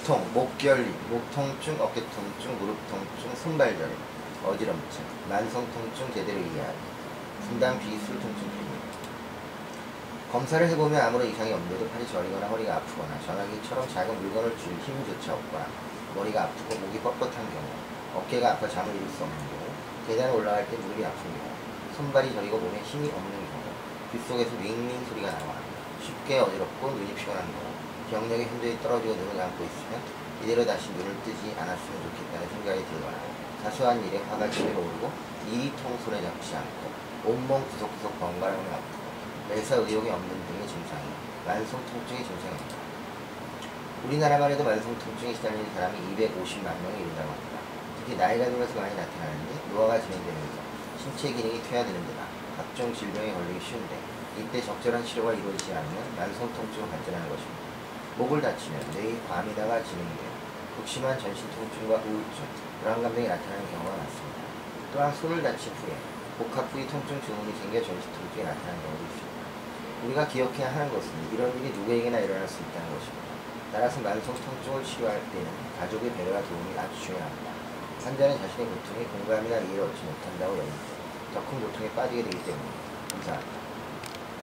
두통, 목결림, 목 통증, 어깨 통증, 무릎 통증, 손발저림, 어지럼증, 만성 통증 제대로 이해하기, 분당 비술 통증 필기. 검사를 해보면 아무런 이상이 없는데도 팔이 저리거나 허리가 아프거나 전화기처럼 작은 물건을 줄 힘조차 없거나 머리가 아프고 목이 뻣뻣한 경우, 어깨가 아파 잠을 이룰 수 없는 경우, 계단을 올라갈 때 무릎이 아픈 경우, 손발이 저리고 몸에 힘이 없는 경우, 귓속에서 윙윙 소리가 나거나 쉽게 어지럽고 눈이 피곤한 경우, 기억력이 현저히 떨어지고 감고 있으면 이대로 다시 눈을 뜨지 않았으면 좋겠다는 생각이 들거나 사소한 일에 화가 치밀어 오르고 일이 통손에 잡지 않고 온몸 구석구석 번갈아가며 아프고 매사 의욕이 없는 등의 증상이 만성 통증의 증상입니다. 우리나라만 해도 만성 통증에 시달리는 사람이 250만 명에 이른다고 합니다. 특히 나이가 들면서 많이 나타나는데 노화가 진행되면서 신체 기능이 퇴화되는 데다 각종 질병에 걸리기 쉬운데 이때 적절한 치료가 이루어지지 않으면 만성 통증으로 발전하는 것입니다. 목을 다치면 뇌의 과미다가 진행되어 극심한 전신 통증과 우울증, 불안감 등이 나타나는 경우가 많습니다. 또한 손을 다친 후에 복합 부위 통증 증후군이 생겨 전신 통증이 나타나는 경우도 있습니다. 우리가 기억해야 하는 것은 이런 일이 누구에게나 일어날 수 있다는 것입니다. 따라서 만성 통증을 치료할 때는 가족의 배려와 도움이 아주 중요합니다. 환자는 자신의 고통에 공감이나 이해를 얻지 못한다고 여기고 더 큰 고통에 빠지게 되기 때문입니다. 감사합니다.